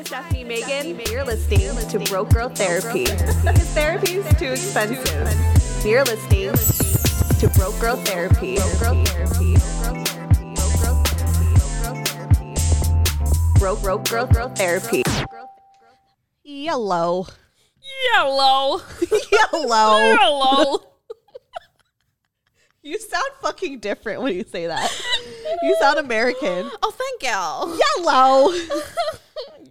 Hi, this is Stephanie Megan. You're listening to Broke Girl Therapy because therapy is too expensive. You're listening to Broke Girl Therapy. Broke Girl Therapy. Broke Girl Girl Therapy. Yellow. Yellow. Yellow. Yellow. You sound fucking different when you say that. You sound American. Oh, thank you. Yellow.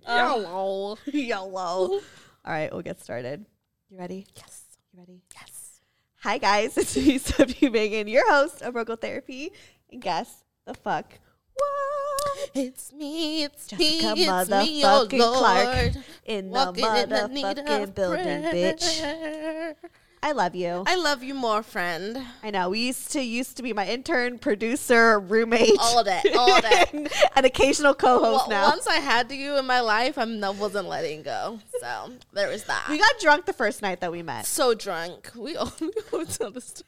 Yellow. Yellow. All right, we'll get started. You ready? Yes. You ready? Yes. Hi guys, it's me, Stephanie Megan, your host of Broco Therapy. And guess the fuck what? It's me. It's Jessica me. It's me, oh motherfucking Clark Lord. in the Walking in the motherfucking of building, bitch. I love you. I love you more, friend. I know. We used to used to be my intern, producer, roommate, All day, all day. and an occasional co-host Well, now. once I had you in my life, I wasn't letting go. So there was that. we got drunk the first night that we met. so drunk. We all we all tell the story.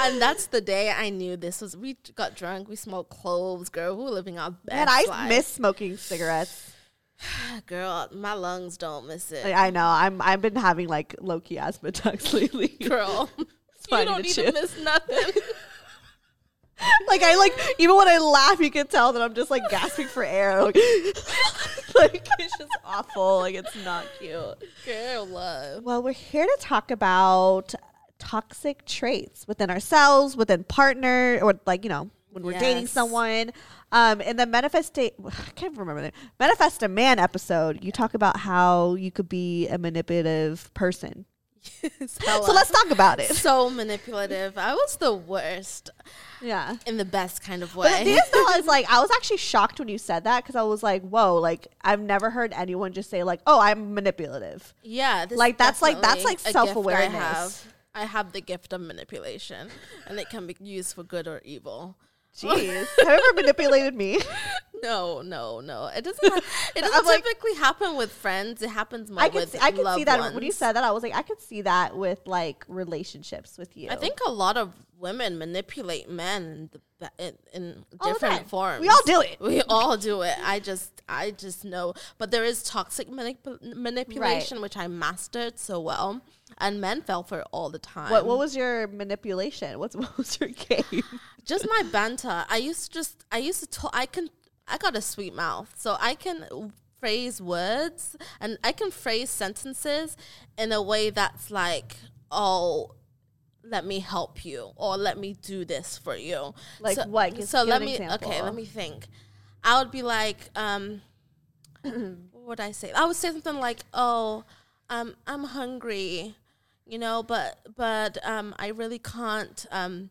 And that's the day I knew this was. We got drunk. We smoked cloves, girl. We were living our best Man, I life. miss smoking cigarettes. girl. My lungs don't miss it. Like, I know. I'm I've been having like low key asthma attacks lately. girl. you don't need to miss nothing. like I like even when I laugh, you can tell that I'm just like gasping for air. Like, like it's just awful. Like it's not cute. girl, love. Well, we're here to talk about toxic traits within ourselves, within partner, or like you know when we're dating someone. Um, in the manifest, I can't remember the manifest a man episode. You talk about how you could be a manipulative person. so So let's talk about it. so manipulative. I was the worst Yeah. in the best kind of way. But the thing is, though, I was like, I was actually shocked when you said that because I was like, whoa, like I've never heard anyone just say like, oh, I'm manipulative. yeah, this Like, that's like- that's like a gift I have. I have the gift of manipulation, and it can be used for good or evil. Jeez, have you ever manipulated me? No, no, no. It doesn't. Ha- it I'm doesn't like- typically happen with friends. It happens more I could, with see, I could see that when you said that. I was like, I could see that with like relationships with you. I think a lot of women manipulate men in, in, in different forms. We all do it. We all do it. I just, I just know. But there is toxic manip- manipulation, which I mastered so well, and men fell for it all the time. What What was your manipulation? What's what was your game? just my banter. I used to just, I used to talk. I can, I got a sweet mouth, so I can phrase words and I can phrase sentences in a way that's like, oh. Let me help you, or let me do this for you. Like so, what? Give- So let me. example. Okay, let me think. I would be like, um, what would I say? I would say something like, "Oh, um, I'm hungry, you know, but but um, I really can't. Um,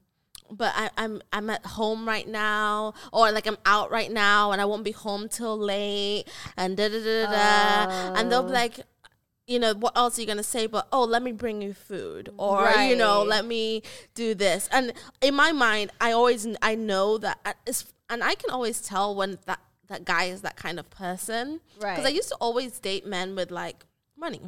but I, I'm I'm at home right now, or like I'm out right now, and I won't be home till late, and da da da da. da. And they'll be like, you know, what else are you gonna say? But oh, let me bring you food, or you know, let me do this. And in my mind, I always I know that uh, it's, and I can always tell when that that guy is that kind of person, right? Because I used to always date men with like money,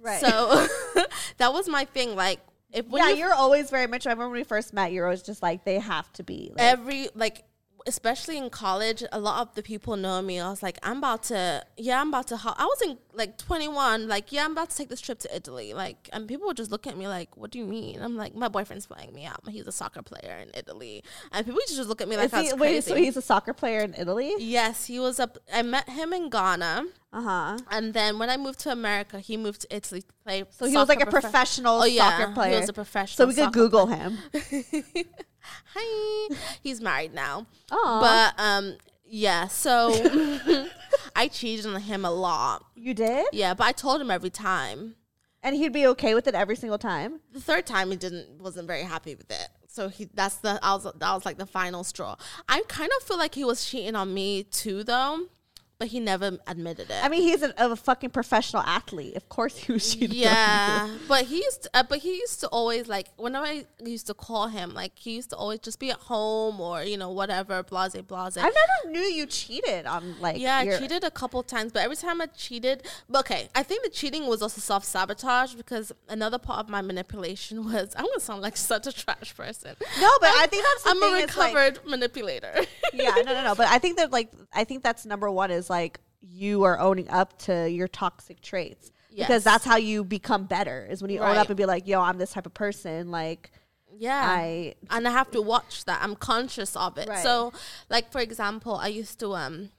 Right. so that was my thing. Like if yeah, you you're always very much. I remember when we first met, you're always just like they have to be. Like, every like especially in college a lot of the people know me i was like i'm about to yeah i'm about to ho-. i was in like 21 like yeah i'm about to take this trip to italy like and people would just look at me like what do you mean i'm like my boyfriend's flying me out he's a soccer player in italy and people just look at me like Is he, wait, so he's a soccer player in Italy? yes he was up i met him in ghana Uh huh. and then when i moved to america he moved to italy to play So he was like a profe- professional oh, yeah, soccer player. he was a professional so we could Google him. hi. He's married now. Aw. but um yeah so i cheated on him a lot. You did, yeah but i told him every time. And he'd be okay with it every single time. the third time he didn't wasn't very happy with it. So he that's the I was that was like the final straw. I kind of feel like he was cheating on me too though but he never admitted it. I mean, he's a, a fucking professional athlete. Of course, he was cheating. yeah, but he used, to, uh, but he used to always like whenever I used to call him, like he used to always just be at home or you know whatever, blase blase. I never knew you cheated on like. yeah, I cheated a couple times, but every time I cheated, but okay, I think the cheating was also self sabotage because another part of my manipulation was I'm gonna sound like such a trash person. No, but I think that's I'm a is, like- recovered manipulator. yeah, no, no, no. But I think that like I think that's number one is like you are owning up to your toxic traits Yes. because that's how you become better is when you own up and be like, yo, I'm this type of person. Like Yeah. I and I have to watch that. I'm conscious of it. Right. So, like for example, I used to um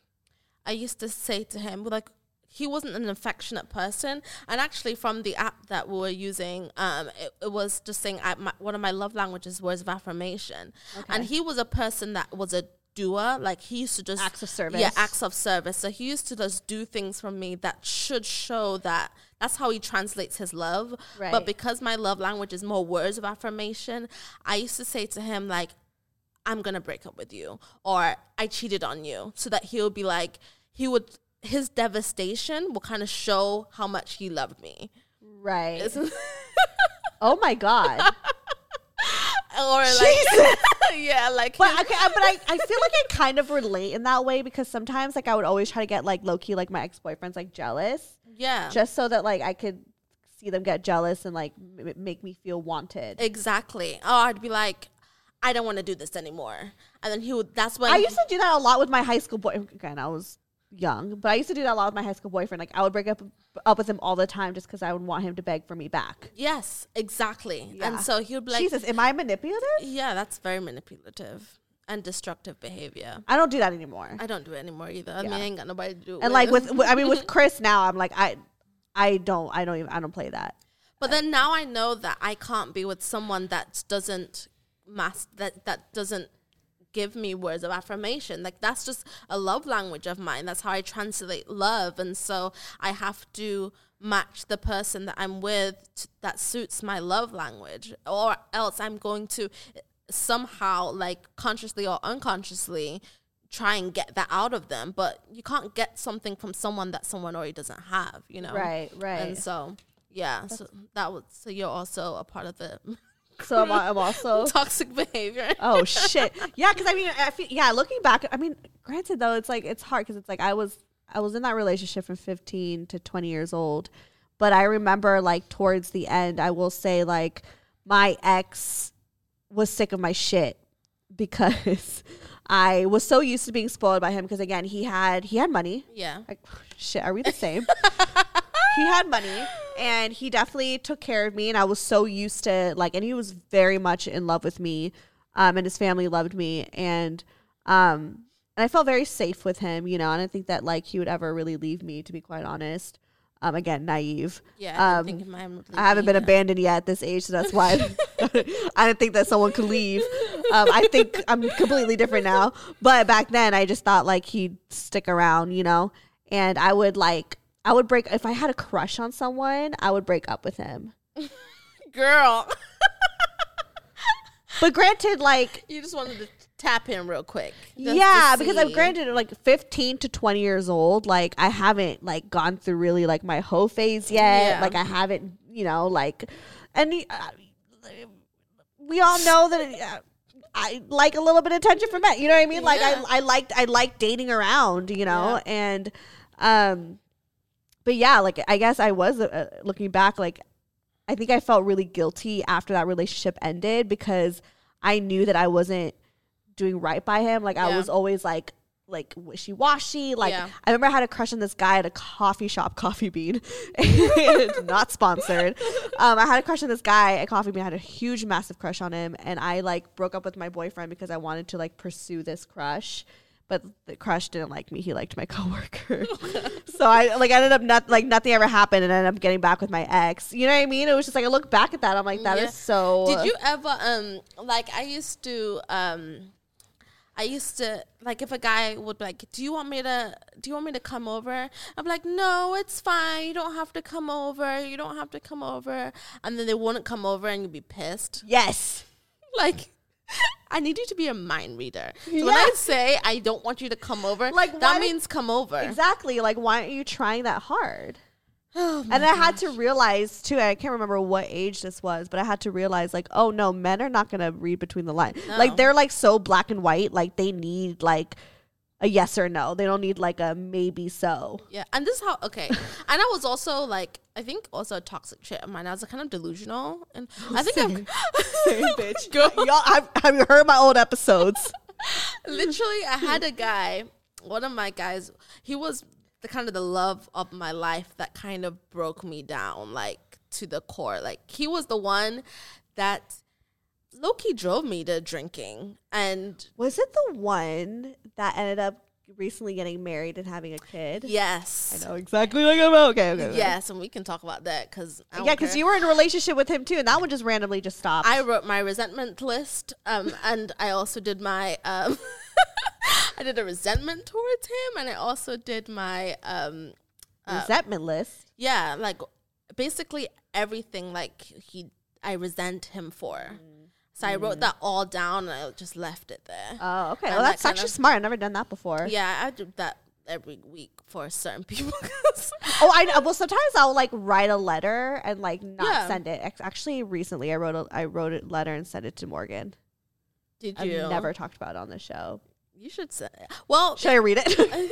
I used to say to him like he wasn't an affectionate person and actually from the app that we were using um it, it was just saying I, my, one of my love languages was of affirmation and he was a person that was a doer like he used to just Acts of service. yeah acts of service so he used to just do things for me that should show that that's how he translates his love Right. but because my love language is more words of affirmation i used to say to him like i'm gonna break up with you or i cheated on you so that he'll be like he would his devastation will kind of show how much he loved me right. oh my god. Or like yeah like But okay, but I, I feel like I kind of relate in that way because sometimes like I would always try to get like low key like my ex boyfriends like jealous yeah just so that like I could see them get jealous and like m- make me feel wanted. exactly oh i'd be like i don't want to do this anymore and then he would that's when I used to do that a lot with my high school boy. Again, I was young, but I used to do that a lot with my high school boyfriend. Like I would break up up with him all the time just because I would want him to beg for me back. yes exactly Yeah. and so he would be like Jesus, am I manipulative? yeah that's very manipulative and destructive behavior I don't do that anymore. I don't do it anymore either. I mean, I ain't got nobody to do it and like with, I mean, with Chris now, I'm like, I, I don't, I don't even, I don't play that. But then now I know that I can't be with someone that doesn't mass that that doesn't give me words of affirmation. Like that's just a love language of mine. That's how I translate love, and so I have to match the person that I'm with t- that suits my love language, or else I'm going to somehow, like consciously or unconsciously, try and get that out of them. But you can't get something from someone that someone already doesn't have. You know, Right, right. and so, yeah, so that was so you're also a part of the So I'm, I'm also. toxic behavior. Oh shit! Yeah, because I mean, I feel, yeah. Looking back, I mean, granted though, it's like it's hard because it's like I was I was in that relationship from 15 to 20 years old, but I remember like towards the end, I will say like my ex was sick of my shit because I was so used to being spoiled by him because again he had he had money Yeah, like shit are we the same he had money and he definitely took care of me and i was so used to like and he was very much in love with me um and his family loved me and um and i felt very safe with him you know and i think that like he would ever really leave me to be quite honest um again naive yeah. I um, think I haven't been abandoned yet at this age, so that's why I didn't think that someone could leave. Um, I think I'm completely different now, but back then I just thought like he'd stick around, you know. And I would like, I would break if I had a crush on someone, I would break up with him. girl. But granted, like, you just wanted to tap him real quick. yeah, because I'm granted like 15 to 20 years old. Like, I haven't like gone through really like my hoe phase yet. Yeah. Like, I haven't, you know, like, and uh, we all know that. Uh, I like a little bit of attention from men. You know what I mean? Like Yeah. I, I liked, I like dating around. You know, Yeah. and um, but yeah, like I guess I was uh, looking back, like I think I felt really guilty after that relationship ended because I knew that I wasn't doing right by him. Like I Yeah. was always like like wishy washy. Like Yeah. I remember I had a crush on this guy at a coffee shop, Coffee Bean, not sponsored. Um, I had a crush on this guy at Coffee Bean. I had a huge, massive crush on him, and I like broke up with my boyfriend because I wanted to like pursue this crush. But the crush didn't like me. He liked my coworker. so I like ended up not like nothing ever happened, and I ended up getting back with my ex. You know what I mean? It was just like I look back at that. I'm like, that is Yeah. so. Did you ever um like I used to um I used to like if a guy would be like, "Do you want me to? Do you want me to come over?" I'm like, "No, it's fine. You don't have to come over. You don't have to come over." And then they wouldn't come over, and you'd be pissed. Yes. Like, I need you to be a mind reader. So when I say I don't want you to come over, Like, that did- means come over. Exactly. Like, why aren't you trying that hard? Oh and I had to realize too. I can't remember what age this was, but I had to realize like, oh no, men are not gonna read between the lines. Like they're like so black and white. Like they need like a yes or no. They don't need like a maybe so. Yeah, and this is how okay. and I was also like, I think also a toxic shit of mine. I was kind of delusional, and I think I'm Same bitch. Y'all, have, have you heard my old episodes? literally. I had a guy, one of my guys. He was the kind of the love of my life that kind of broke me down, like to the core. Like he was the one that Loki drove me to drinking, and Was it the one that ended up recently getting married and having a kid? yes, I know exactly like I'm about. Okay, okay. okay. yes, and we can talk about that because Yeah, because you were in a relationship with him too, and that one just randomly just stopped. I wrote my resentment list, um, and I also did my um, I did a resentment towards him, and I also did my um, resentment list. yeah, like basically everything like he I resent him for. So I wrote mm. that all down, and I just left it there. Oh, okay. And Well, that's kind actually smart. I've never done that before. yeah, I do that every week for certain people. Oh, I know. Well, sometimes I'll like write a letter and like not Yeah. send it. Actually, recently I wrote a I wrote a letter and sent it to Morgan. did you? I've never talked about it on the show. You should say. Well, Should I read it?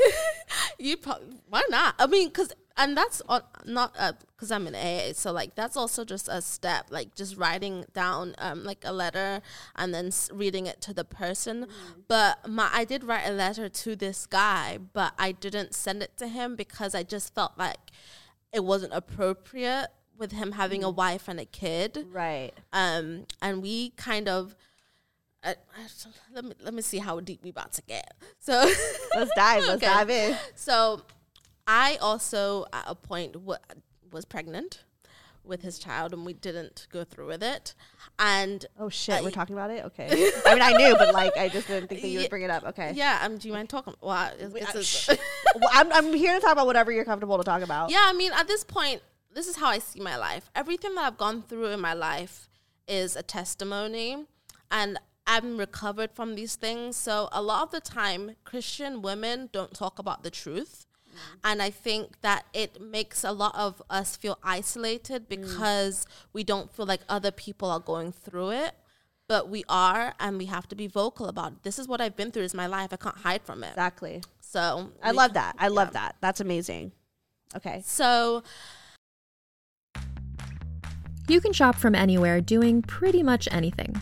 you pro- why not? I mean, because and that's on, not because I'm in AA, so like that's also just a step, like just writing down um like a letter and then s- reading it to the person. But my I did write a letter to this guy, but I didn't send it to him because I just felt like it wasn't appropriate with him having a wife and a kid right. um, and we kind of uh, let me let me see how deep we about to get. So Let's dive. Let's Okay. dive in. so I also at a point w- was pregnant with his child, and we didn't go through with it. And Oh shit, we're talking about it. Okay. I mean, I knew, but like, I just didn't think that you Yeah. would bring it up. Okay. yeah, um, do you mind talking? Well, I- it's, Wait, it's- it's- shh. Well, I'm I'm here to talk about whatever you're comfortable to talk about. yeah, I mean, at this point, this is how I see my life. Everything that I've gone through in my life is a testimony, and I'm recovered from these things. So a lot of the time, Christian women don't talk about the truth. And I think that it makes a lot of us feel isolated mm. because we don't feel like other people are going through it. But we are, and we have to be vocal about it. This is what I've been through. Is my life. I can't hide from it. Exactly. So I we love that. I love that. That's amazing. Okay. So You can shop from anywhere doing pretty much anything.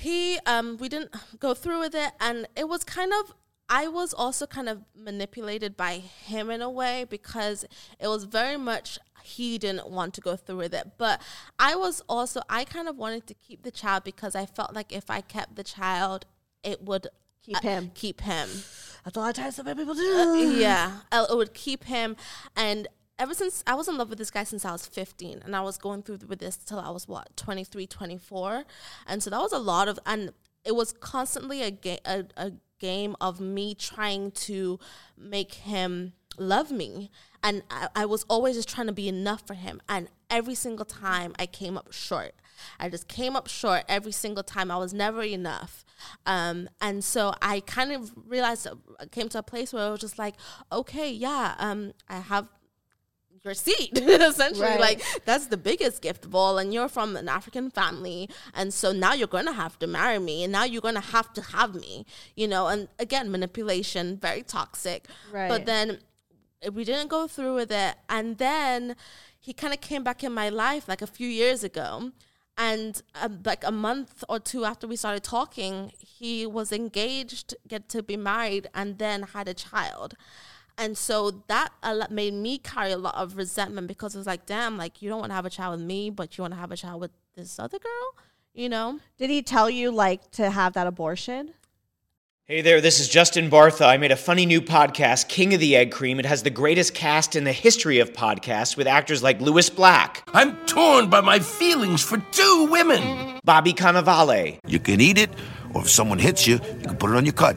he um we didn't go through with it and it was kind of I was also kind of manipulated by him in a way because it was very much he didn't want to go through with it. But I was also I kind of wanted to keep the child because I felt like if I kept the child it would Keep uh, him. keep him. That's a lot of times that people do. yeah, uh, it would keep him. And ever since I was in love with this guy since I was 15, and I was going through with this till I was what 23, 24, and so that was a lot of, and it was constantly a game, a, a game of me trying to make him love me, and I, I was always just trying to be enough for him, and every single time I came up short. I just came up short every single time. I was never enough. Um, and so I kind of realized, I came to a place where I was just like, okay, yeah, um, I have, your seed essentially. Right. like that's the biggest gift of all. And you're from an african family. And so now you're going to have to marry me. And now you're going to have to have me you know? And again manipulation very toxic. Right. but then we didn't go through with it. And then he kind of came back in my life like a few years ago. And um, like a month or two after we started talking he was engaged get to be married and then had a child and so that uh, made me carry a lot of resentment because it was like damn like you don't want to have a child with me but you want to have a child with this other girl you know Did he tell you like to have that abortion? Hey there, this is Justin Bartha. I made a funny new podcast, King of the Egg Cream. It has the greatest cast in the history of podcasts with actors like Lewis Black, I'm torn by my feelings for two women. Bobby Cannavale, You can eat it, or if someone hits you, you can put it on your cut.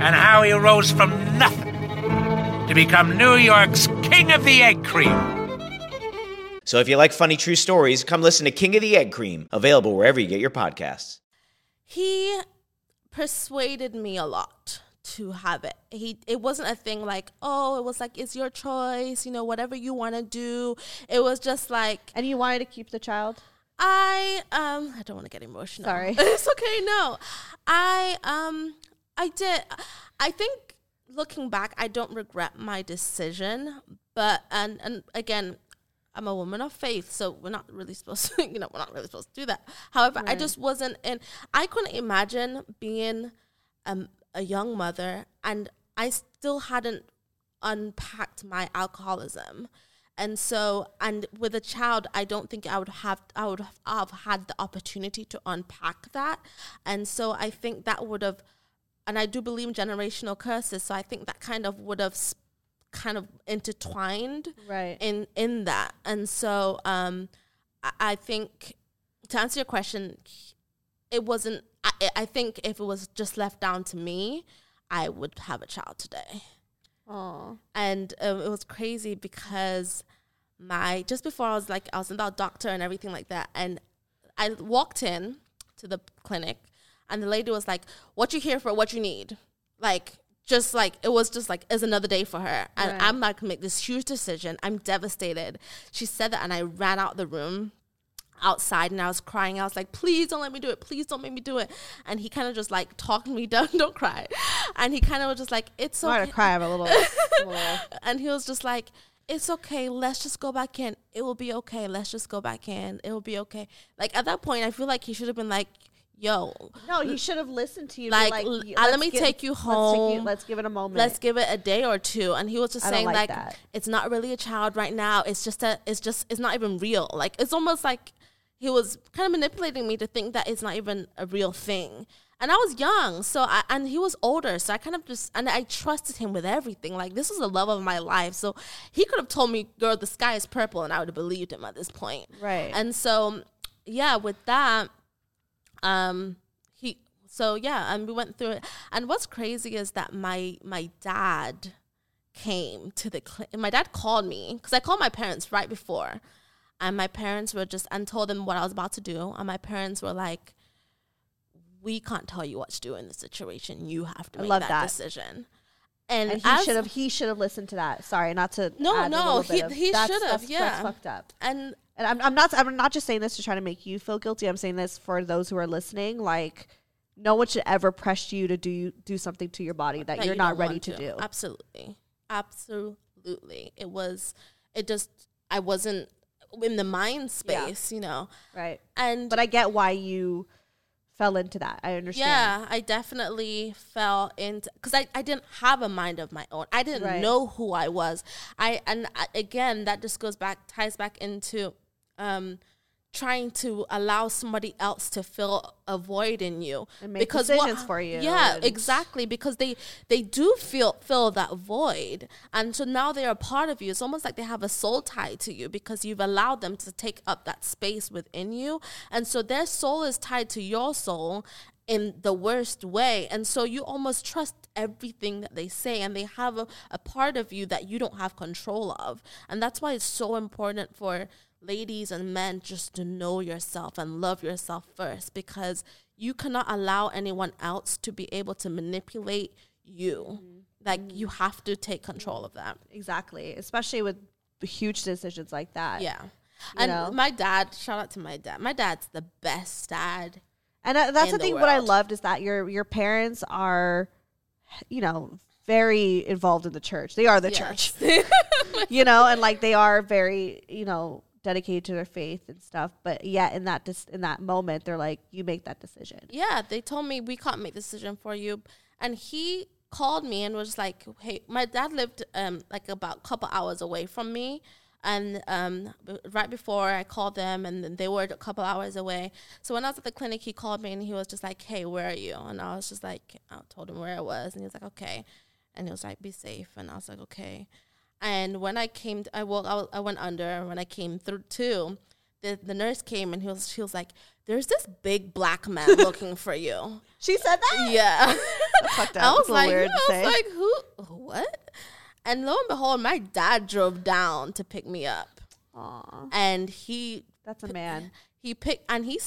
and how he rose from nothing to become New York's King of the Egg Cream. So if you like funny true stories, come listen to King of the Egg Cream, available wherever you get your podcasts. he persuaded me a lot to have it. He it wasn't a thing like, oh, it was like it's your choice, you know, whatever you want to do. It was just like And you wanted to keep the child? I um I don't want to get emotional. Sorry. it's okay. No, I um I did. I think looking back, I don't regret my decision. But and and again, I'm a woman of faith, so we're not really supposed to, you know, we're not really supposed to do that. However, I just wasn't in. I couldn't imagine being um, a young mother, and I still hadn't unpacked my alcoholism and so and with a child i don't think i would have i would have had the opportunity to unpack that and so i think that would have and i do believe in generational curses so i think that kind of would have s- kind of intertwined Right. in in that and so um i, I think to answer your question it wasn't I, I think if it was just left down to me i would have a child today Oh. and um, it was crazy because my just before I was like I was in the doctor and everything like that, and I walked in to the clinic, and the lady was like, "What you here for? What you need?" Like just like it was just like it's another day for her, and Right. I'm to make this huge decision. I'm devastated. She said that, and I ran out the room outside and I was crying. I was like, please don't let me do it. Please don't make me do it. And he kind of just like talked me down. don't cry. And he kind of was just like, it's I'm gonna cry. I'm a little. I'm a little and he was just like, it's okay. Let's just go back in. It will be okay. Let's just go back in. It will be okay. Like at that point, I feel like he should have been like, yo, no, he should have listened to you. Like, Like, uh, let me give- take you Let's, take you, home. let's give it a moment. let's give it a day or two. And he was just I saying like like, it's not really a child right now. It's just a, it's just, it's not even real. Like it's almost like he was kind of manipulating me to think that it's not even a real thing. And I was young, so I, and he was older, so I kind of just and I trusted him with everything. Like this was the love of my life, so he could have told me, "Girl, the sky is purple," and I would have believed him at this point. Right. And so, yeah, with that, um, he so yeah, and we went through it. And what's crazy is that my my dad came to the cl- my dad called me because I called my parents right before, and my parents were just and told them what I was about to do, and my parents were like, "We can't tell you what to do in this situation. You have to I make love that, that. decision." And, and he should have. He should have listened to that. Sorry, not to. No, no, he- he should have, yeah. that's fucked up. and And I'm, I'm not. I'm not just saying this to try to make you feel guilty. I'm saying this for those who are listening. Like, no one should ever press you to do do something to your body that, that you're you not ready want to, do. Absolutely. Absolutely. It was it just I wasn't in the mind Yeah. space, you know. Right. And But I get why you fell into that. I understand. yeah, I definitely fell into because I, I didn't have a mind of my own. I didn't Right. know who I was. I and uh, again that just goes back ties back into um trying to allow somebody else to fill a void in you. And make decisions for you. Yeah, exactly. Because they they do feel fill that void, and so now they are a part of you. It's almost like they have a soul tie to you because you've allowed them to take up that space within you, and so their soul is tied to your soul in the worst way, and so you almost trust everything that they say, and they have a, a part of you that you don't have control of, and that's why it's so important for ladies and men just to know yourself and love yourself first because you cannot allow anyone else to be able to manipulate you. Like you have to take control of that. Exactly, especially with huge decisions like that. Yeah. You And know? my dad, shout out to my dad. My dad's the best dad. And uh, that's the the thing. what I loved is that your your parents are, you know, very involved in the church. They are the church, you know, and like they are very, you know, dedicated to their faith and stuff. But yet, in that dis- in that moment, they're like, you make that decision. Yeah, they told me we can't make the decision for you. And he called me and was like, "Hey, my dad lived um like about a couple hours away from me." And um, right before I called them, and they were a couple hours away. So when I was at the clinic, he called me and he was just like, "Hey, where are you?" And I was just like, I told him where I was, and he was like, "Okay," and he was like, "Be safe," and I was like, "Okay." And when I came, I woke, I, I went under. When I came through too, the the nurse came and he was, she was like, "There's this big black man looking for you." She said that. Yeah. up. I was It's a little like, weird I was like, who? What? And lo and behold, my dad drove down to pick me up, Aw, and he that's a man. he picked and he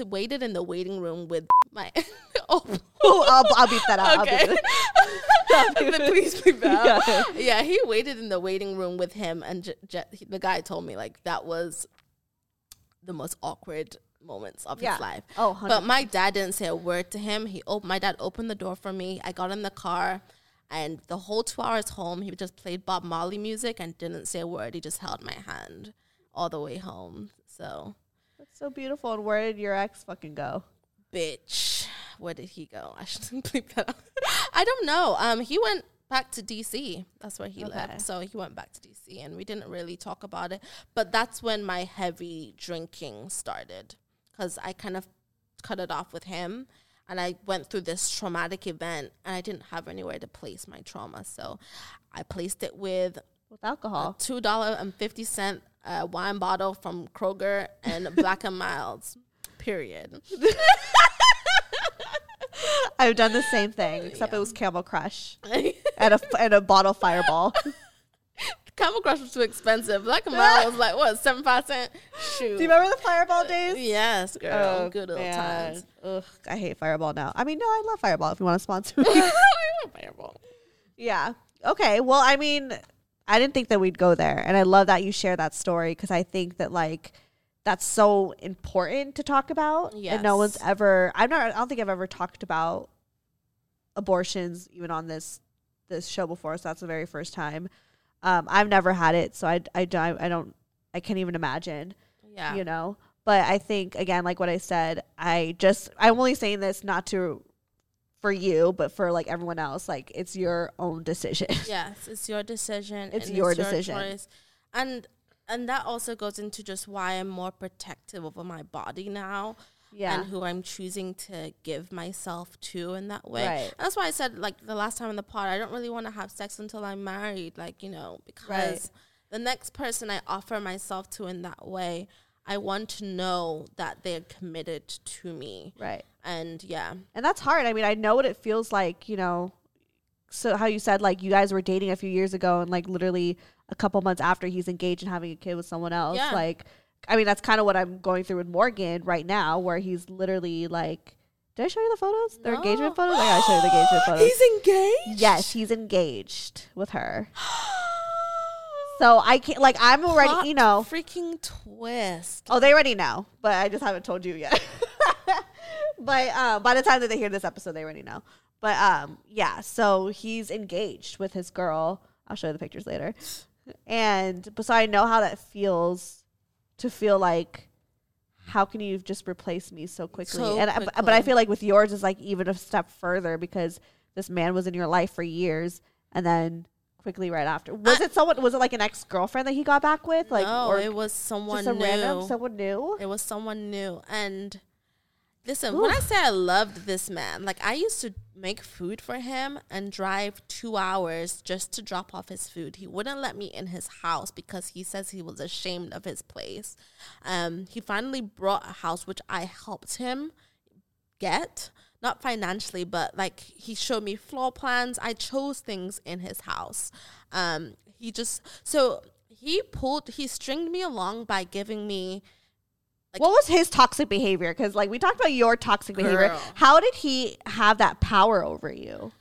waited in the waiting room with my. oh, Oh, I'll, I'll beat that out. I'll Okay. beat that. Please back. Yeah. Yeah. he waited in the waiting room with him, and j- j- the guy told me like that was the most awkward moments of Yeah. his life. Oh, but my dad didn't say a word to him. He op- my dad opened the door for me. I got in the car, and the whole two hours home, he just played Bob Marley music and didn't say a word. He just held my hand all the way home. So, so beautiful. And where did your ex fucking go? bitch, where did he go? I shouldn't bleep that out. I don't know. Um, he went back to DC. That's where he Okay. left. So he went back to DC, and we didn't really talk about it. But that's when my heavy drinking started, because I kind of cut it off with him, and I went through this traumatic event, and I didn't have anywhere to place my trauma, so I placed it with With alcohol. two dollar and fifty cent uh, wine bottle from Kroger and Black and Milds. Period. I've done the same thing, except it was Camel Crush and a and a bottle Fireball. Camel Crush was too expensive. Black and Mild was like what seven five cent. Shoot. Do you remember the Fireball days? Yes, girl. Oh, Good old man. times. Ugh, I hate Fireball now. I mean, no, I love Fireball. If you want to sponsor me, I love Fireball. yeah. Okay. Well, I mean, I didn't think that we'd go there, and I love that you share that story because I think that like that's so important to talk about. And no one's ever. I'm not. I don't think I've ever talked about abortions even on this this show before. So that's the very first time. Um, I've never had it, so I I don't I don't I can't even imagine. Yeah. you know but i think again like what i said i just i'm only saying this not to for you but for like everyone else like it's your own decision Yes, it's your decision. It's your decision. choice. And and that also goes into just why I'm more protective over my body now. Yeah. And who I'm choosing to give myself to in that way. Right. That's why I said like the last time in the pod, I don't really want to have sex until I'm married, like, you know, because Right. the next person I offer myself to in that way, I want to know that they're committed to me. right And yeah. and that's hard i mean i know what it feels like you know so how you said like you guys were dating a few years ago and like literally a couple months after he's engaged and having a kid with someone else Yeah. like i mean that's kind of what i'm going through with morgan right now where he's literally like did i show you the photos their engagement photos i gotta show you the engagement photos He's engaged? Yes, he's engaged with her. So I can't like I'm already, Plot you know. freaking twist. Oh, they already know, but I just haven't told you yet. but um, by the time that they hear this episode, they already know. But um, yeah, so he's engaged with his girl. I'll show you the pictures later. And but so I know how that feels to feel like how can you just replace me so quickly? So and I- but- but I feel like with yours is like even a step further because this man was in your life for years and then quickly right after. Was it someone? Was it like an ex girlfriend that he got back with? Like, no, or it was someone just a new. random someone new? It was someone new. And listen, when I say I loved this man, like I used to make food for him and drive two hours just to drop off his food. He wouldn't let me in his house because he says he was ashamed of his place. Um, he finally brought a house which I helped him get. Not financially, but like he showed me floor plans. I chose things in his house. Um, he just so he pulled he stringed me along by giving me like, what was his toxic behavior? Because like we talked about your toxic behavior. How did he have that power over you?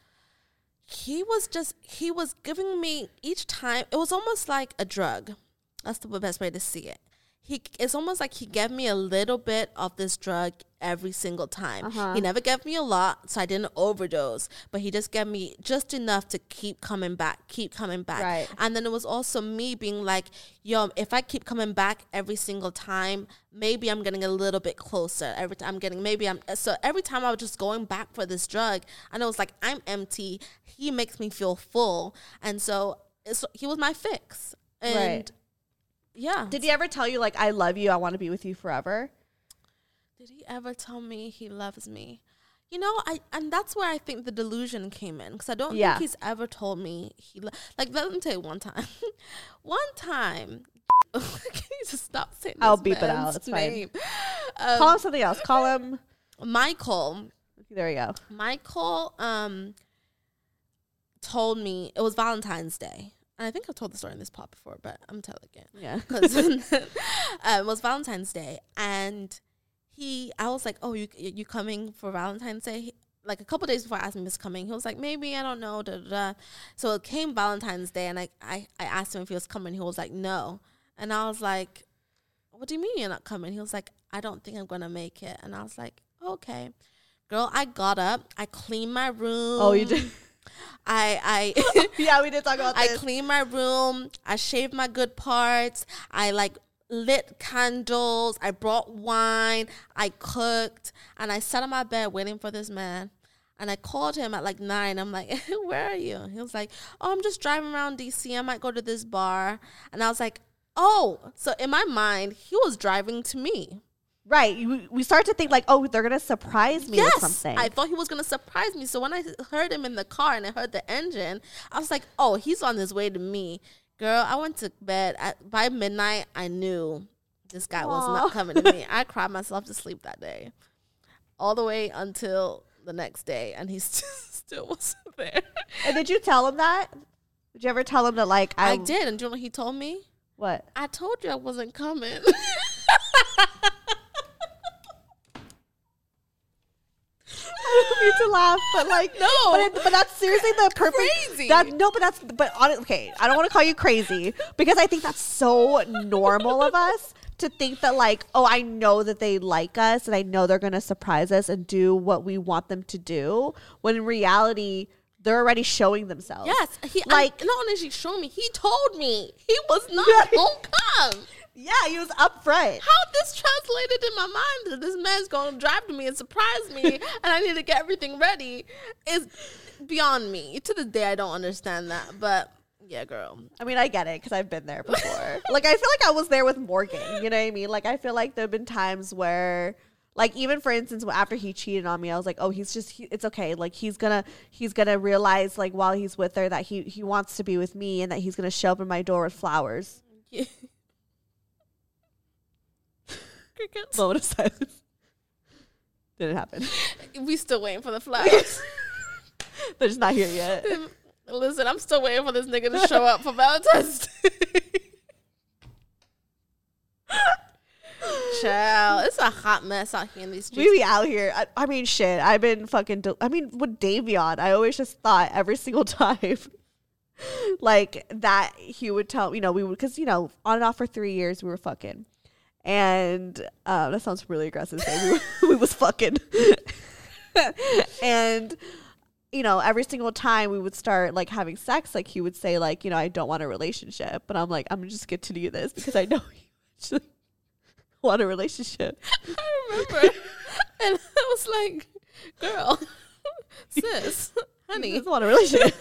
he was just he was giving me each time it was almost like a drug that's the best way to see it he it's almost like he gave me a little bit of this drug every single time Uh-huh. he never gave me a lot so i didn't overdose but he just gave me just enough to keep coming back keep coming back Right. and then it was also me being like yo if i keep coming back every single time maybe i'm getting a little bit closer every time i'm getting maybe i'm so every time i was just going back for this drug and it was like i'm empty he makes me feel full and so it's, he was my fix and Right. Yeah Did he ever tell you like I love you, I want to be with you forever? Did he ever tell me he loves me? You know, I and that's where I think the delusion came in because I don't Yeah. think he's ever told me he lo- like. Let me tell you one time. one time, can you just stop saying? I'll this beep it out. It's fine. name? Call Um, him something else. Call him. Michael. There you go. Michael um told me it was Valentine's Day. And I think I've told the story in this pod before, but I'm telling it again. Yeah. Because um, it was Valentine's Day. And he, I was like, oh, you you coming for Valentine's Day? He- like a couple days before I asked him if he was coming, he was like, maybe, I don't know. Da, da, da. So it came Valentine's Day, and I, I, I asked him if he was coming. He was like, no. And I was like, what do you mean you're not coming? He was like, I don't think I'm going to make it. And I was like, okay. Girl, I got up. I cleaned my room. Oh, you did? I I yeah, we did talk about I this. cleaned my room. I shaved my good parts. I like lit candles. I brought wine. I cooked, and I sat on my bed waiting for this man. And I called him at like nine. I'm like, "Where are you?" He was like, "Oh, I'm just driving around DC. I might go to this bar." And I was like, "Oh." So in my mind, he was driving to me. Right. You, we start to think like, oh, they're gonna surprise me with something. I thought he was gonna surprise me. So when I heard him in the car and I heard the engine, I was like, "Oh, he's on his way to me." Girl, I went to bed at by midnight. I knew this guy was not coming to me. I cried myself to sleep that day, all the way until the next day, and he still, still wasn't there. and did you tell him that? Did you ever tell him that like I, I did, and do you know what he told me? What? I told you I wasn't coming. I to laugh, but like No. but, it, but that's seriously the perfect. Crazy. That no, but that's but on okay. I don't want to call you crazy because I think that's so normal of us to think that like oh I know that they like us and I know they're gonna surprise us and do what we want them to do when in reality they're already showing themselves. yes, he Like- like not only she showed me, he told me he was not gonna come. Yeah, he was up front. How this translated in my mind that this man's gonna drive to me and surprise me, and I need to get everything ready is beyond me. To this day, I don't understand that. But yeah, girl, I mean, I get it because I've been there before. like, I feel like I was there with Morgan. You know what I mean? Like, I feel like there have been times where, like, even for instance, after he cheated on me, I was like, oh, he's just, he, it's okay. Like, he's gonna, he's gonna realize, like, while he's with her, that he he wants to be with me, and that he's gonna show up at my door with flowers. Crickets. Moment of silence. Didn't happen. We still waiting for the flowers. They're just not here yet. Listen, I'm still waiting for this nigga to show up for Valentine's Day. Child, it's a hot mess out here in these We be out here. I, I mean, shit. I've been fucking. del- I mean, with Davion, I always just thought every single time, like that he would tell. You know, we would because you know on and off for three years we were fucking, and um, that sounds really aggressive. say we, we was fucking, and you know every single time we would start like having sex, like he would say like you know I don't want a relationship, but I'm like I'm just get to do this because I know you actually want a relationship. I remember. and I was like, girl, sis, honey. just want a relationship.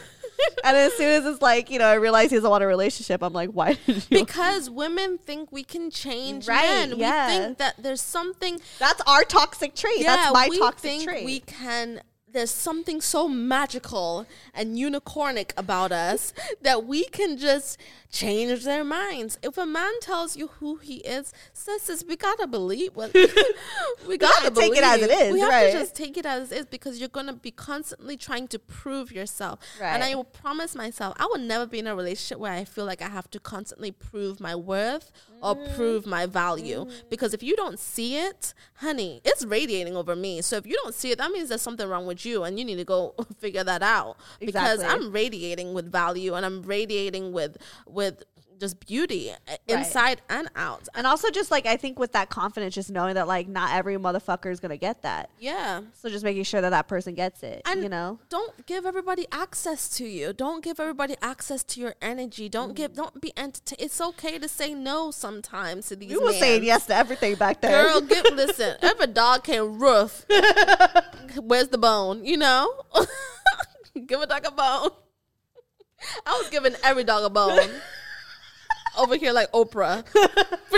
And as soon as it's like, you know, I realize he doesn't want a relationship, I'm like, why did you? because women think we can change Right, men. yeah. We think that there's something That's our toxic trait. That's my we toxic think trait. We can. There's something so magical and unicornic about us that we can just change their minds. If a man tells you who he is, sisters, we gotta believe what we gotta gotta take it as it is. We have right. to just take it as it is because you're gonna be constantly trying to prove yourself. And I will promise myself I will never be in a relationship where I feel like I have to constantly prove my worth or Mm. prove my value. Because if you don't see it, honey, it's radiating over me. So if you don't see it, that means there's something wrong with you and you need to go figure that out. Because Exactly. I'm radiating with value and I'm radiating with with just beauty uh, inside and out. and also just like I think with that confidence, just knowing that like not every motherfucker is gonna get that. Yeah. So just making sure that that person gets it. And you know. don't give everybody access to you. Don't give everybody access to your energy. Don't give. Don't be entertained. It's okay to say no sometimes to these. We were saying yes to everything back there. Girl, get listen. If a dog can roof, where's the bone? You know, give a dog a bone. I was giving every dog a bone. Over here, like Oprah. For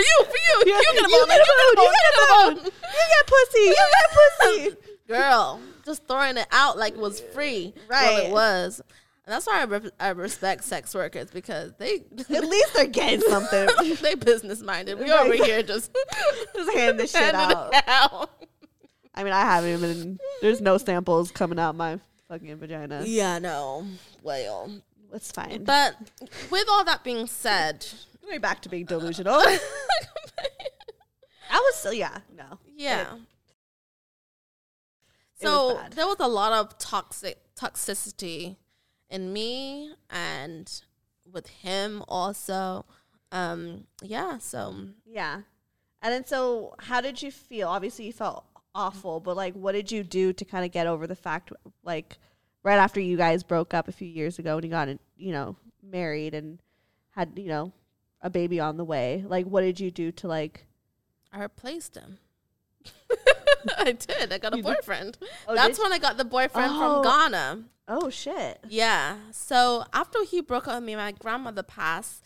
you, for you, you, get a you get a You you get a bone. You get pussy. You get pussy. Girl, just throwing it out like it was free. Well, Right. it was. And that's why I, re- I respect sex workers because they At least they're getting something. they business minded. We Right. over here just just hand this shit out. I mean, I haven't even. There's no samples coming out my fucking vagina. Yeah, no. Well, It's fine. but with all that being said, Going back to being delusional. I was still, yeah, no. yeah. It- it was So bad. there was a lot of toxic toxicity in me and with him also. Um, yeah, so Yeah. And then, so how did you feel? Obviously, you felt awful, but like, what did you do to kind of get over the fact, like, right after you guys broke up a few years ago and you got, you know, married and had, you know, a baby on the way? Like, what did you do to, like, I replaced him. I did. I got a You boyfriend. Oh, That's when I got the boyfriend Oh. from Ghana. oh shit? Yeah. So after he broke up with me, my grandmother passed.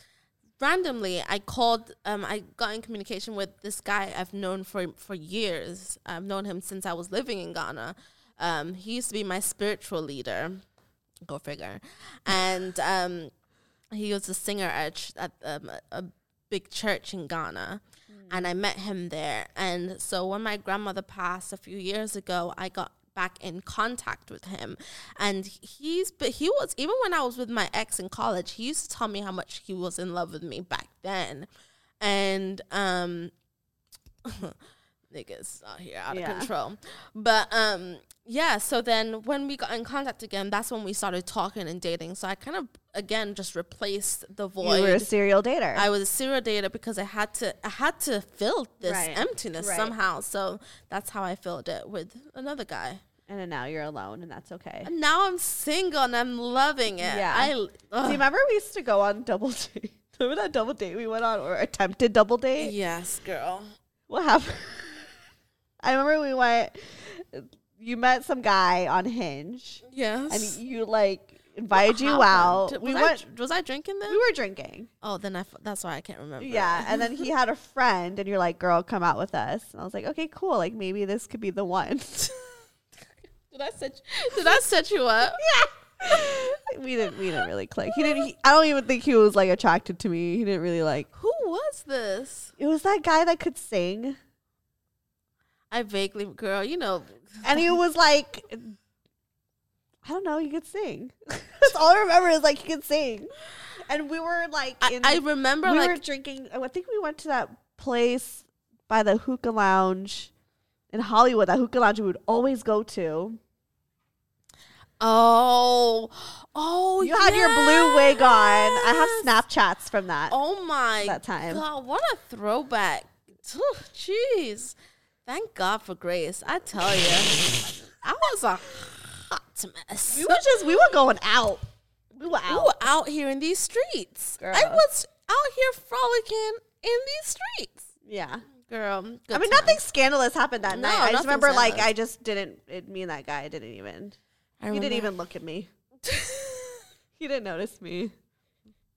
Randomly, I called. Um, I got in communication with this guy I've known for for years. I've known him since I was living in Ghana. Um, he used to be my spiritual leader. Go figure. And um, he was a singer at at um, a, a big church in Ghana. And I met him there. And so when my grandmother passed a few years ago, I got back in contact with him. And he's but he was even when I was with my ex in college, he used to tell me how much he was in love with me back then. And um niggas out here out Yeah. of control. But um yeah, so then when we got in contact again, that's when we started talking and dating. So I kind of again just replaced the void. You were a serial dater. I was a serial dater because I had to I had to fill this Right. emptiness Right. somehow. So that's how I filled it with another guy. and then now you're alone, and that's okay. And now I'm single and I'm loving it. Yeah. I Do you remember we used to go on double date? Remember that double date we went on, or attempted double date? yes, girl. What happened? I remember we went. You met some guy on Hinge, Yes. and you like invited you out. Did- we was I went. was I drinking then? we were drinking. oh, then I f- that's why I can't remember. Yeah, and then he had a friend, and you're like, "Girl, come out with us." And I was like, "Okay, cool. Like maybe this could be the one." did I set Did I set you up? Yeah. we didn't. We didn't really click. He didn't. He, I don't even think he was like attracted to me. He didn't really like. Who was this? It was that guy that could sing. I vaguely, girl. You know, and he was like, I don't know, he could sing. That's all I remember is like he could sing. And we were like, I, in, I remember we like were drinking. I think we went to that place by the hookah lounge in Hollywood. That hookah lounge we would always go to. oh, oh, You had your blue wig on. I have Snapchats from that. Oh my that time. God, what a throwback. Jeez. Thank God for grace. I tell you. I was a hot mess. We were just we were going out. We were We out. were out here in these streets. I was out here frolicking in these streets. Yeah. Girl. I mean, times. nothing scandalous happened that No, night. I just remember, like. I just didn't. It, me and that guy didn't even. I he didn't even look at me. He didn't notice me.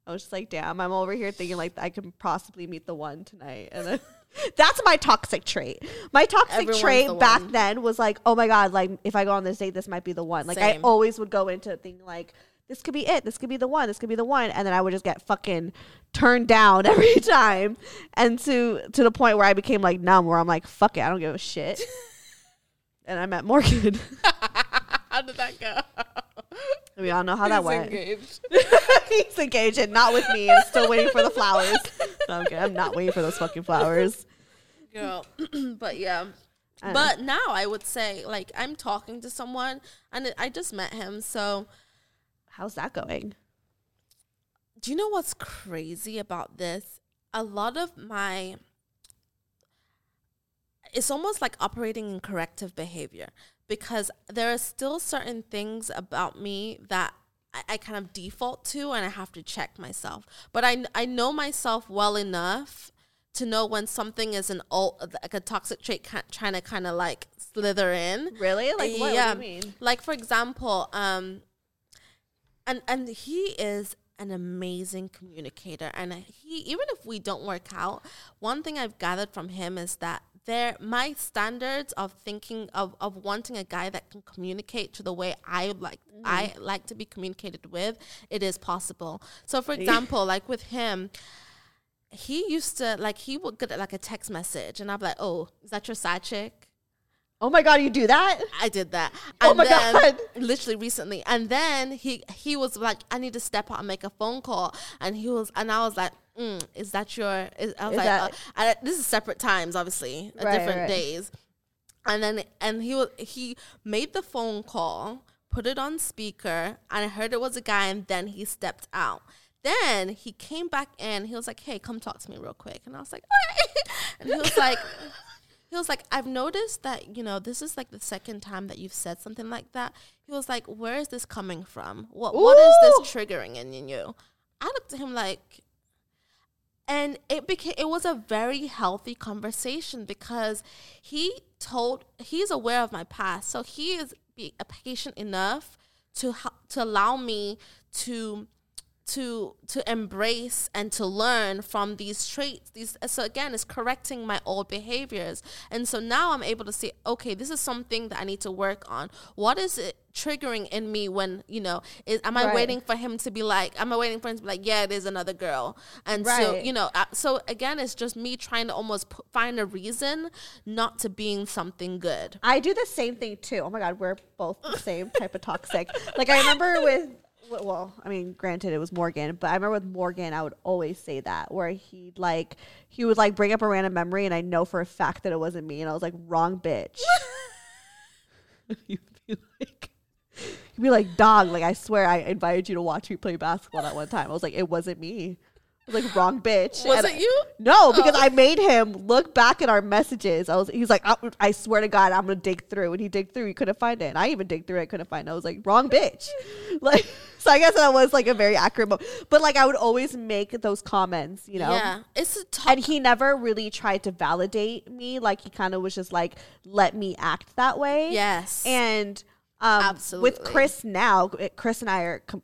I was just like, damn, I'm over here thinking like I could possibly meet the one tonight. And then that's my toxic trait. My toxic Everyone's trait the back one. then was like, oh my God, like if I go on this date, this might be the one. Like I always would go into it thinking like, this could be it. This could be the one. This could be the one. And then I would just get fucking turned down every time. And to to the point where I became like numb, where I'm like, fuck it, I don't give a shit. and I met Morgan. How did that go? We all know how that He's went. engaged. He's engaged and not with me and still waiting for the flowers. No, okay, I'm not waiting for those fucking flowers. girl. but yeah. I But now I would say like I'm talking to someone and it- I just met him. So How's that going? do you know what's crazy about this? A lot of my it's almost like operating in corrective behavior because there are still certain things about me that I, I kind of default to and I have to check myself. But I, I know myself well enough to know when something is an old, like a toxic trait ki- trying to kind of like slither in. Really? Like what? What do you mean? Like for example, um, and and he is an amazing communicator and he even if we don't work out one thing i've gathered from him is that there my standards of thinking of, of wanting a guy that can communicate to the way i like i mm-hmm. like to be communicated with it is possible so for example like with him he used to like he would get like a text message and i'm like oh is that your side chick Oh my god, you do that? I did that. Oh And my then- God. Literally recently. And then he he was like, I need to step out and make a phone call. And he was and I was like, mm, is that your is, I was Is like that- uh, and this is separate times, obviously. Right, different right. days. And then and he was he made the phone call, put it on speaker, and I heard it was a guy, and then he stepped out. Then he came back in. He was like, "Hey, come talk to me real quick." And I was like, "Okay." and he was like, he was like, I've noticed that, you know, this is like the second time that you've said something like that. He was like, Where is this coming from? What what is this triggering in, in you? I looked at him like and it became it was a very healthy conversation because he told he's aware of my past. So he is be patient enough to hel- to allow me to to to embrace and to learn from these traits these so again it's correcting my old behaviors and so now i'm able to say okay this is something that i need to work on what is it triggering in me when you know is am i Right. waiting for him to be like am i waiting for him to be like yeah there's another girl and so you know uh, so again it's just me trying to almost p- find a reason not to being something good I do the same thing too. Oh my god, we're both the same type of toxic. Like I remember with well, I mean, granted it was Morgan, but I remember with Morgan I would always say that where he'd like he would like bring up a random memory and I know for a fact that it wasn't me and I was like, wrong bitch. You'd be like You'd be like, dog, like I swear I invited you to watch me play basketball that one time. I was like, it wasn't me. I was like, wrong bitch. Was And it you? No, because I made him look back at our messages. I was, he's like, I, I swear to God, I'm gonna dig through. And he dig through, he couldn't find it. And I even dig through, I couldn't find it. I was like, wrong bitch. Like, so I guess that was like a very accurate. Mo- but like, I would always make those comments, you know. yeah it's a And he never really tried to validate me. Like he kind of was just like, let me act that way. yes And um, Absolutely. with Chris now, Chris and I are com-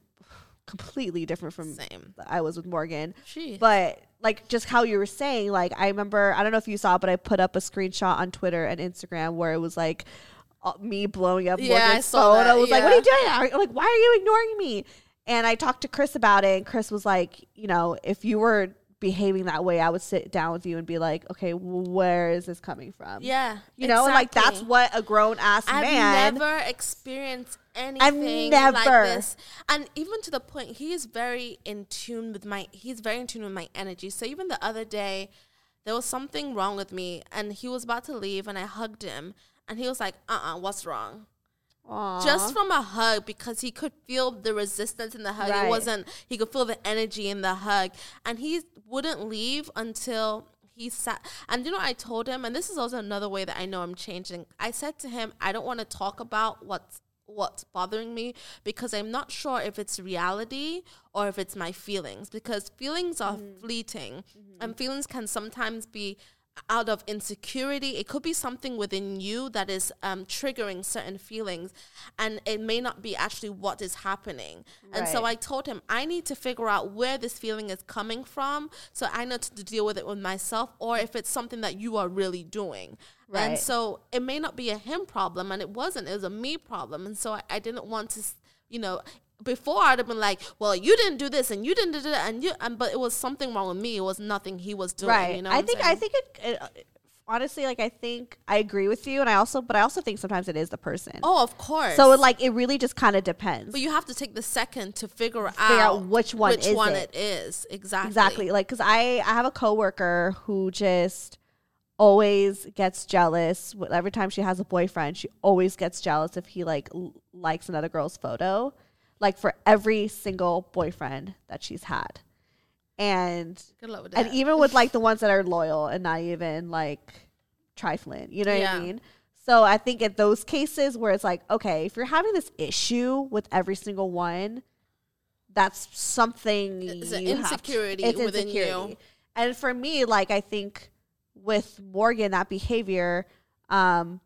completely different from Same. I was with Morgan. Jeez. But like just how you were saying, like I remember, I don't know if you saw, but I put up a screenshot on Twitter and Instagram where it was like uh, me blowing up Yeah, I Morgan's saw phone. that, I was like, "What are you doing? Are- Like, why are you ignoring me?" And I talked to Chris about it, and Chris was like, "You know, if you were." behaving that way i would sit down with you and be like okay where is this coming from yeah you know and like that's what a grown-ass I've man never experienced anything never- like this. And even to the point, he is very in tune with my. He's very in tune with my energy. So even the other day, there was something wrong with me, and he was about to leave, and I hugged him, and he was like, "Uh, uh what's wrong?" Just from a hug, because he could feel the resistance in the hug. Right. It wasn't. He could feel the energy in the hug, and he wouldn't leave until he sat. And you know, I told him, and this is also another way that I know I'm changing. I said to him, I don't want to talk about what's what's bothering me because I'm not sure if it's reality or if it's my feelings because feelings are mm-hmm. fleeting. And mm-hmm. feelings can sometimes be out of insecurity. It could be something within you that is um, triggering certain feelings, and it may not be actually what is happening. And so I told him I need to figure out where this feeling is coming from, so I know to deal with it with myself, or if it's something that you are really doing. And so it may not be a him problem, and it wasn't. It was a me problem, and so I, I didn't want to, you know. Before I'd have been like, "Well, you didn't do this, and you didn't do that, and you," and but it was something wrong with me. It was nothing he was doing. right. You know, I think I think it, it honestly like I think I agree with you, and I also but I also think sometimes it is the person. Oh, of course. So it like it really just kind of depends. but you have to take the second to figure, Figure out which one which is one it. it is exactly. Exactly. Like, cause I I have a coworker who just always gets jealous. Every time she has a boyfriend, she always gets jealous if he like l- likes another girl's photo. Like for every single boyfriend that she's had, and Good luck with and even with like the ones that are loyal and not even like trifling. You know what I mean? So I think in those cases where it's like, okay, if you're having this issue with every single one, that's something It's an have to- insecurity it's within you. And for me, like I think with Morgan, that behavior, um,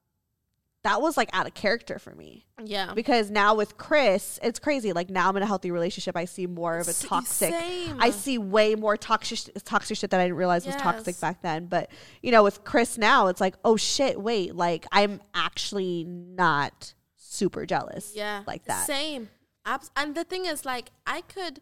that was like out of character for me. Yeah. Because now with Chris, it's crazy. Like now I'm in a healthy relationship. I see more of a toxic. same. I see way more toxic toxic shit that I didn't realize was toxic back then. But you know, with Chris now, it's like, oh shit, wait, like I'm actually not super jealous. yeah Like that. same Abs- and the thing is like i could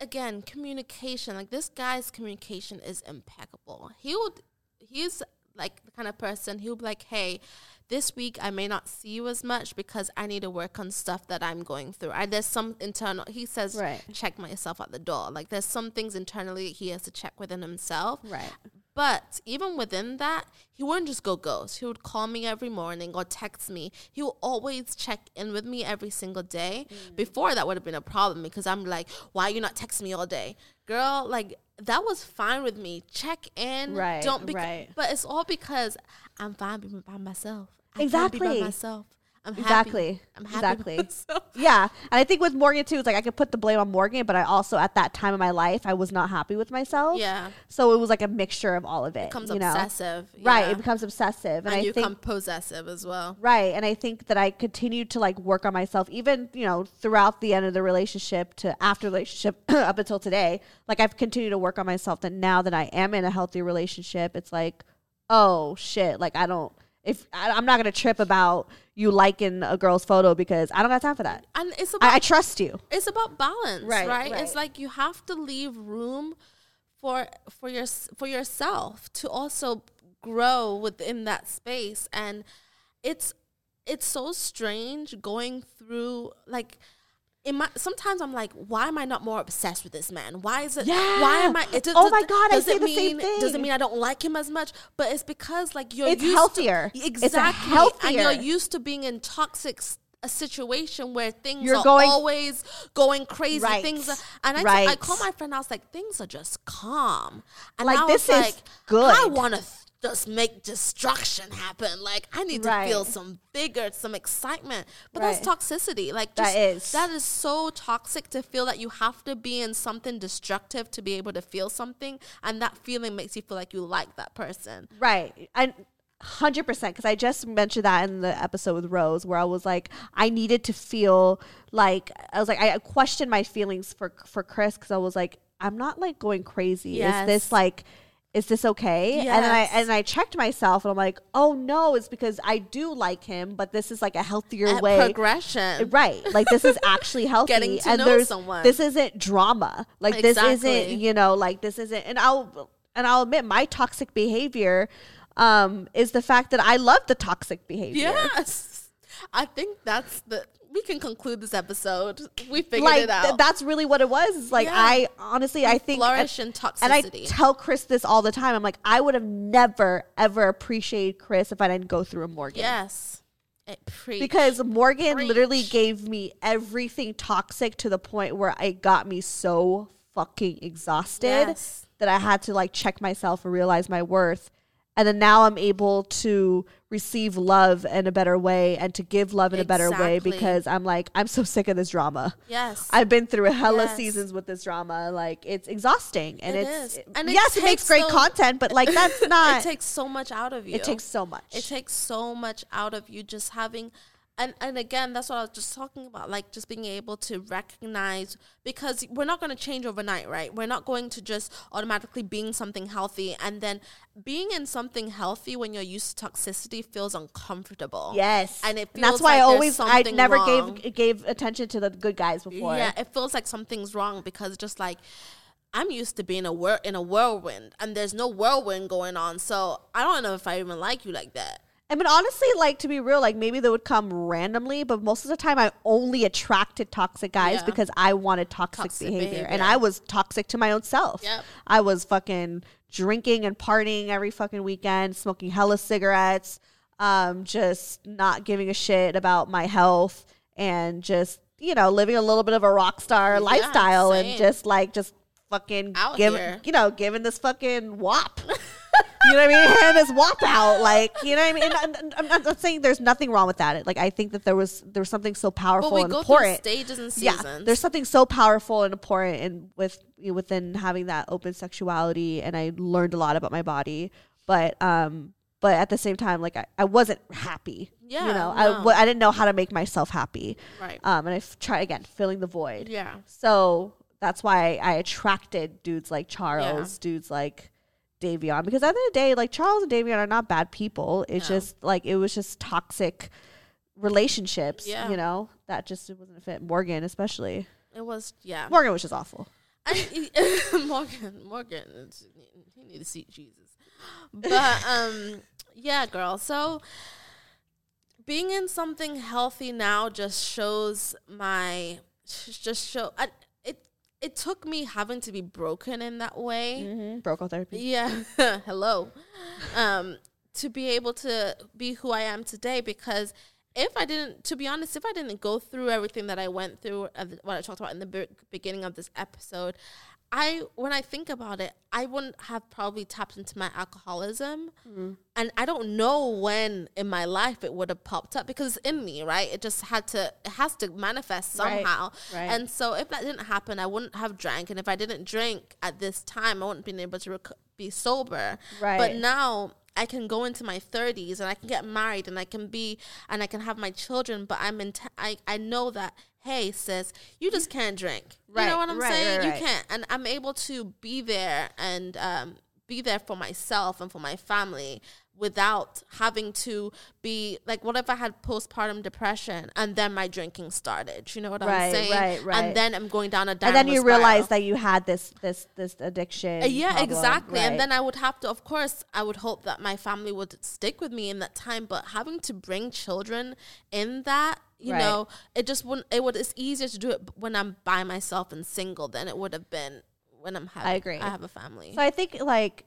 again communication like this guy's communication is impeccable he would he's like the kind of person he'll be like hey this week i may not see you as much because i need to work on stuff that i'm going through I, there's some internal he says Right. check myself at the door like there's some things internally he has to check within himself Right. but even within that, he wouldn't just go ghost. He would call me every morning or text me. He will always check in with me every single day. Mm. Before that would have been a problem because I'm like, why are you not texting me all day? Girl, like that was fine with me. Check in. Right, Don't be right. but it's all because I'm fine being by myself. I Exactly. by myself. I'm happy. Exactly. I'm happy with exactly. myself. Yeah. And I think with Morgan too, it's like I could put the blame on Morgan, but I also at that time in my life I was not happy with myself. Yeah. So it was like a mixture of all of it. it becomes you know? obsessive. Right. yeah. It becomes obsessive. And, and I you think become possessive as well. Right. And I think that I continued to like work on myself even, you know, throughout the end of the relationship to after relationship up until today. Like I've continued to work on myself that now that I am in a healthy relationship, it's like, oh shit, like I don't if I, I'm not gonna trip about you liking a girl's photo because I don't got time for that. And it's about I, I trust you. it's about balance Right, right, right. it's like you have to leave room for for your for yourself to also grow within that space and it's it's so strange going through like in my, sometimes I'm like, why am I not more obsessed with this man? Why is it? Why am I? It, does- Oh my does- God, I Does say it the same mean? Does it mean I don't like him as much? But it's because like you're It's used healthier. To, exactly, and you're used to being in toxic a situation where things You're are going- always going crazy. Right. Things, are, and I, Right. call my friend. I was like, things are just calm. And Like, I this was is good. I want to just make destruction happen. Like I need to feel some vigor, some excitement. But Right. that's toxicity. Like That just, is. that is so toxic to feel that you have to be in something destructive to be able to feel something, and that feeling makes you feel like you like that person. Right. And hundred percent because I just mentioned that in the episode with Rose where I was like I needed to feel like I was like I questioned my feelings for for Chris because I was like I'm not like going crazy. Is this like is this okay? And I and I checked myself and I'm like, oh no, it's because I do like him, but this is like a healthier A way. progression. Right. Like this is actually healthy. Getting to and know there's someone. this isn't drama. Like this isn't, you know, like this isn't and I'll and I'll admit my toxic behavior um is the fact that I love the toxic behavior. Yes, I think that's the. We can conclude this episode. We figured Like it out. th- that's really what it was. It's like Yeah. I honestly I think flourish and, in and I tell Chris this all the time. I'm like I would have never ever appreciated Chris if I didn't go through a Morgan. yes, preach. Because Morgan literally gave me everything toxic to the point where it got me so fucking exhausted Yes. that I had to like check myself and realize my worth. And then now I'm able to receive love in a better way and to give love in a better way because I'm like I'm so sick of this drama. Yes. I've been through a hella Yes. seasons with this drama. Like it's exhausting and It it's is. And it yes, it makes great so- content, but like that's not it takes so much out of you. it takes so much. It takes so much out of you just having and and again that's what I was just talking about like just being able to recognize because we're not going to change overnight right we're not going to just automatically being something healthy and then being in something healthy when you're used to toxicity feels uncomfortable Yes, and it And that's why like I always I never wrong. gave gave attention to the good guys before. Yeah, it feels like something's wrong because just like I'm used to being a whir- in a whirlwind, and there's no whirlwind going on. So I don't know if I even like you like that. I mean, honestly, like to be real, like maybe they would come randomly, but most of the time I only attracted toxic guys Yeah. because I wanted toxic, Toxic behavior. and. I was toxic to my own self. Yep. I was fucking drinking and partying every fucking weekend, smoking hella cigarettes, um, just not giving a shit about my health, and just you know living a little bit of a rock star lifestyle, and just like just fucking Out giving here. you know giving this fucking wop. You know what I mean? Hand this wop out, like you know what I mean. And, and I'm, I'm not saying there's nothing wrong with that. Like I think that there was there was something so powerful But we and go through important. stages and seasons. Yeah, there's something so powerful and important and with you know, within having that open sexuality, and I learned a lot about my body. But um, but at the same time, like I, I wasn't happy. Yeah, you know, I no. w- I didn't know how to make myself happy. Right. Um, and I f- try again filling the void. Yeah. So that's why I attracted dudes like Charles, dudes like Davion, because at the end of the day, like Charles and Davion are not bad people. It's No. just like it was just toxic relationships. Yeah. You know, that just wasn't a fit. Morgan, especially. It was yeah. Morgan was just awful. I, Morgan, Morgan, he need to see Jesus. But um, yeah, girl. So being in something healthy now just shows my just show. I, it took me having to be broken in that way. Mm-hmm. Broke therapy. Yeah. Hello. Um, to be able to be who I am today because if I didn't, to be honest, if I didn't go through everything that I went through, uh, what I talked about in the be- beginning of this episode, I, when I think about it, I wouldn't have probably tapped into my alcoholism. Mm-hmm. And I don't know when in my life it would have popped up because it's in me, right? It just had to, it has to manifest Right, somehow. right. And so if that didn't happen, I wouldn't have drank. And if I didn't drink at this time, I wouldn't been able to rec- be sober. Right. But now I can go into my 30s and I can get married and I can be and I can have my children. But I'm in. I I know that. Hey, sis, you just can't drink. You know what I'm right, saying? right, You can't. And I'm able to be there and um, be there for myself and for my family without having to be like what if I had postpartum depression and then my drinking started? You know what Right, I'm saying? right, right. And then I'm going down a And then you realize that you had this this this addiction. Uh, yeah, problem. exactly. Right. And then I would have to, of course, I would hope that my family would stick with me in that time. But having to bring children in that, you Right. know, it just wouldn't. It would. It's easier to do it when I'm by myself and single than it would have been when I'm having. I agree. I have a family. So I think like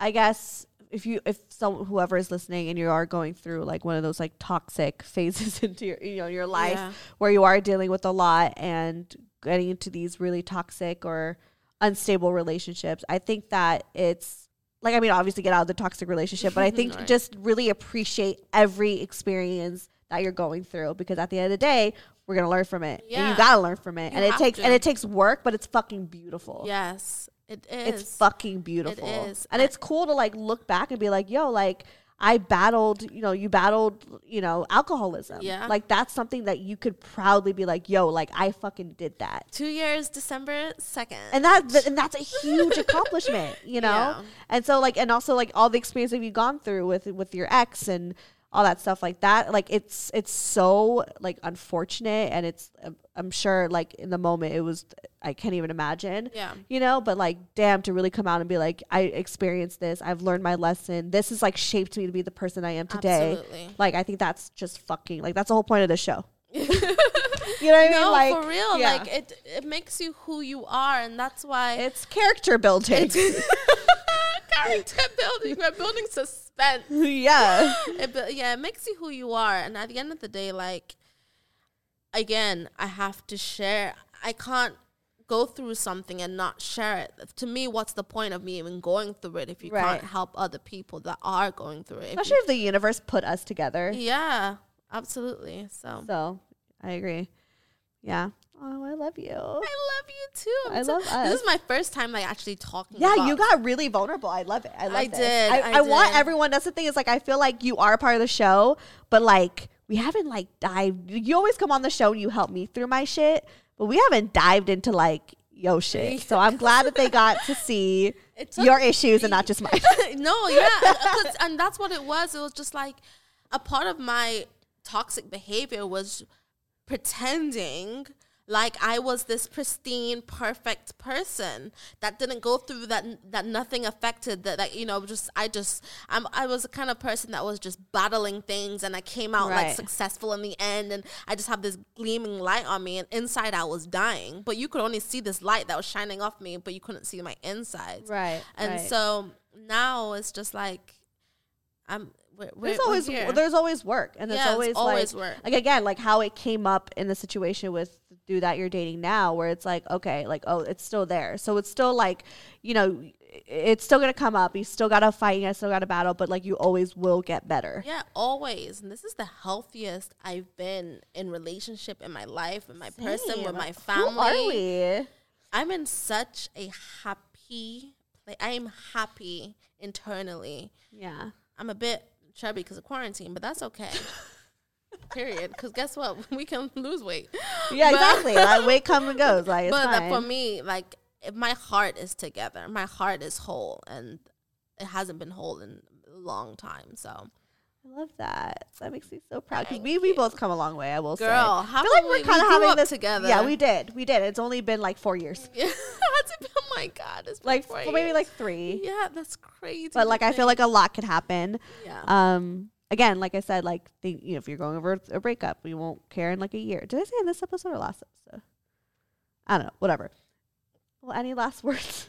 I guess if you if some whoever is listening and you are going through like one of those like toxic phases into your you know your life Yeah. where you are dealing with a lot and getting into these really toxic or unstable relationships, I think that it's like I mean obviously get out of the toxic relationship, but I think Right. just really appreciate every experience that you're going through because at the end of the day we're gonna learn from it. And Yeah. you gotta learn from it. You and it takes to. and it takes work, but it's fucking beautiful. yes, it is. It's fucking beautiful. is. And it's cool to like look back and be like, yo, like I battled, you know, you battled, you know, alcoholism. Yeah. Like that's something that you could proudly be like, yo, like I fucking did that. Two years, December second. And that and that's a huge accomplishment, you know? Yeah. And so like and also like all the experience that you've gone through with with your ex and all that stuff like that, like it's it's so like unfortunate and it's um, I'm sure like in the moment it was I can't even imagine Yeah. you know but like damn to really come out and be like i experienced this i've learned my lesson this has like shaped me to be the person i am today Absolutely. like i think that's just fucking like that's the whole point of the show you know what i mean no, like for real. yeah. Like it, it makes you who you are, and that's why it's character building character building. We're building suspense. yeah it, yeah, it makes you who you are. And at the end of the day, like, again, I have to share. I can't go through something and not share it. To me, what's the point of me even going through it if you Right. can't help other people that are going through it? If Especially you- if the universe put us together. yeah, absolutely. So So I agree. Yeah. Oh, I love you. I love you too. I'm I so- love This is my first time like actually talking. Yeah, you got really vulnerable. I love it. I love I this. did, I, I I want everyone. That's the thing. Is like I feel like you are a part of the show, but like we haven't like dived. You always come on the show and you help me through my shit, but we haven't dived into like yo shit. So I'm glad that they got to see your issues and not just mine. no, yeah, uh, and that's what it was. It was just like a part of my toxic behavior was pretending like I was this pristine, perfect person that didn't go through that. That nothing affected. That, that you know, just I just I'm I was the kind of person that was just battling things, and I came out like successful in the end, and I just have this gleaming light on me, and inside I was dying. But you could only see this light that was shining off me, but you couldn't see my insides. Right, And right. so now it's just like I'm. We're, we're, there's always here. there's always work, and there's Yeah, it's always always like, work. like again, like how it came up in the situation with dude that you're dating now, where it's like okay, like oh, it's still there, so it's still like you know, it's still gonna come up. You still gotta fight, you still gotta battle, but like you always will get better. Yeah, always. And this is the healthiest I've been in relationship in my life, in my person, with Same. my Who family. are we? I'm in such a happy like I am happy internally. Yeah. I'm a bit chubby because of quarantine, but that's okay. Period. Because guess what? We can lose weight. Yeah, But- exactly. like weight comes and goes. Like it's but fine. for me, like if my heart is together, my heart is whole, and it hasn't been whole in a long time. So, I love that. That makes me so proud because we, we both come a long way. I will say. Girl, I feel like we're we- we kind of grew having this together? Yeah, we did. We did. It's only been like four years. yeah, oh my god, it's been Like four well, maybe like three. yeah, that's crazy. but like I feel like a lot could happen. Yeah. Um. Again, like I said, like the, you know, if you're going over a breakup, we won't care in like a year. Did I say in this episode or last episode? I don't know. Whatever. Well, any last words?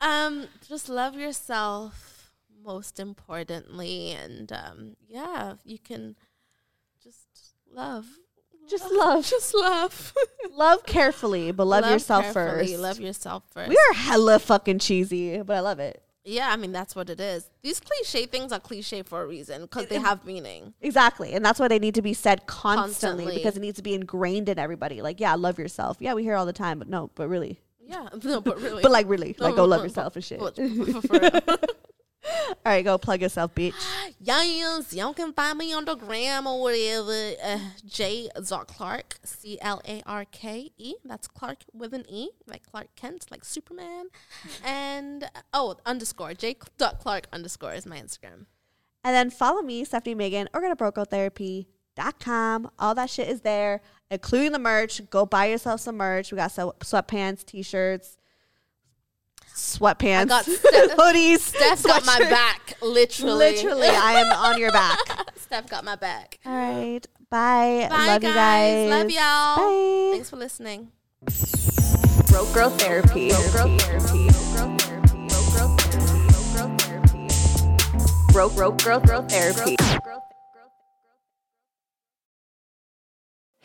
um, just love yourself most importantly, and um, yeah, you can just love, Just love. just love, love carefully, but love, yourself carefully, first. Love yourself first. we are hella fucking cheesy, but I love it. Yeah, I mean that's what it is. These cliche things are cliche for a reason because they have meaning. Exactly. And that's why they need to be said constantly, Constantly. because it needs to be ingrained in everybody. Like, yeah, love yourself. Yeah, we hear it all the time, but no, but really. Yeah, no, but really, But like really, like go love yourself and shit. for real. right, go plug yourself, bitch. Yes, y'all can find me on the gram or whatever. Uh, J. Dot Clark, C L A R K E. That's Clark with an E, like Clark Kent, like Superman. and oh, underscore J. Dot Clark underscore is my Instagram. And then follow me, Stephanie Megan, or go to brocotherapy.com. All that shit is there, including the merch. Go buy yourself some merch. We got so sweatpants, t-shirts, sweatpants, I got Steph- hoodies. Steph got my back, literally. Literally, I am on your back. Steph got my back. All right, bye. Bye, Love guys. you guys. Love y'all. Bye. Thanks for listening. Broke Girl Therapy. Broke Girl Therapy. Broke Broke Girl Girl Therapy.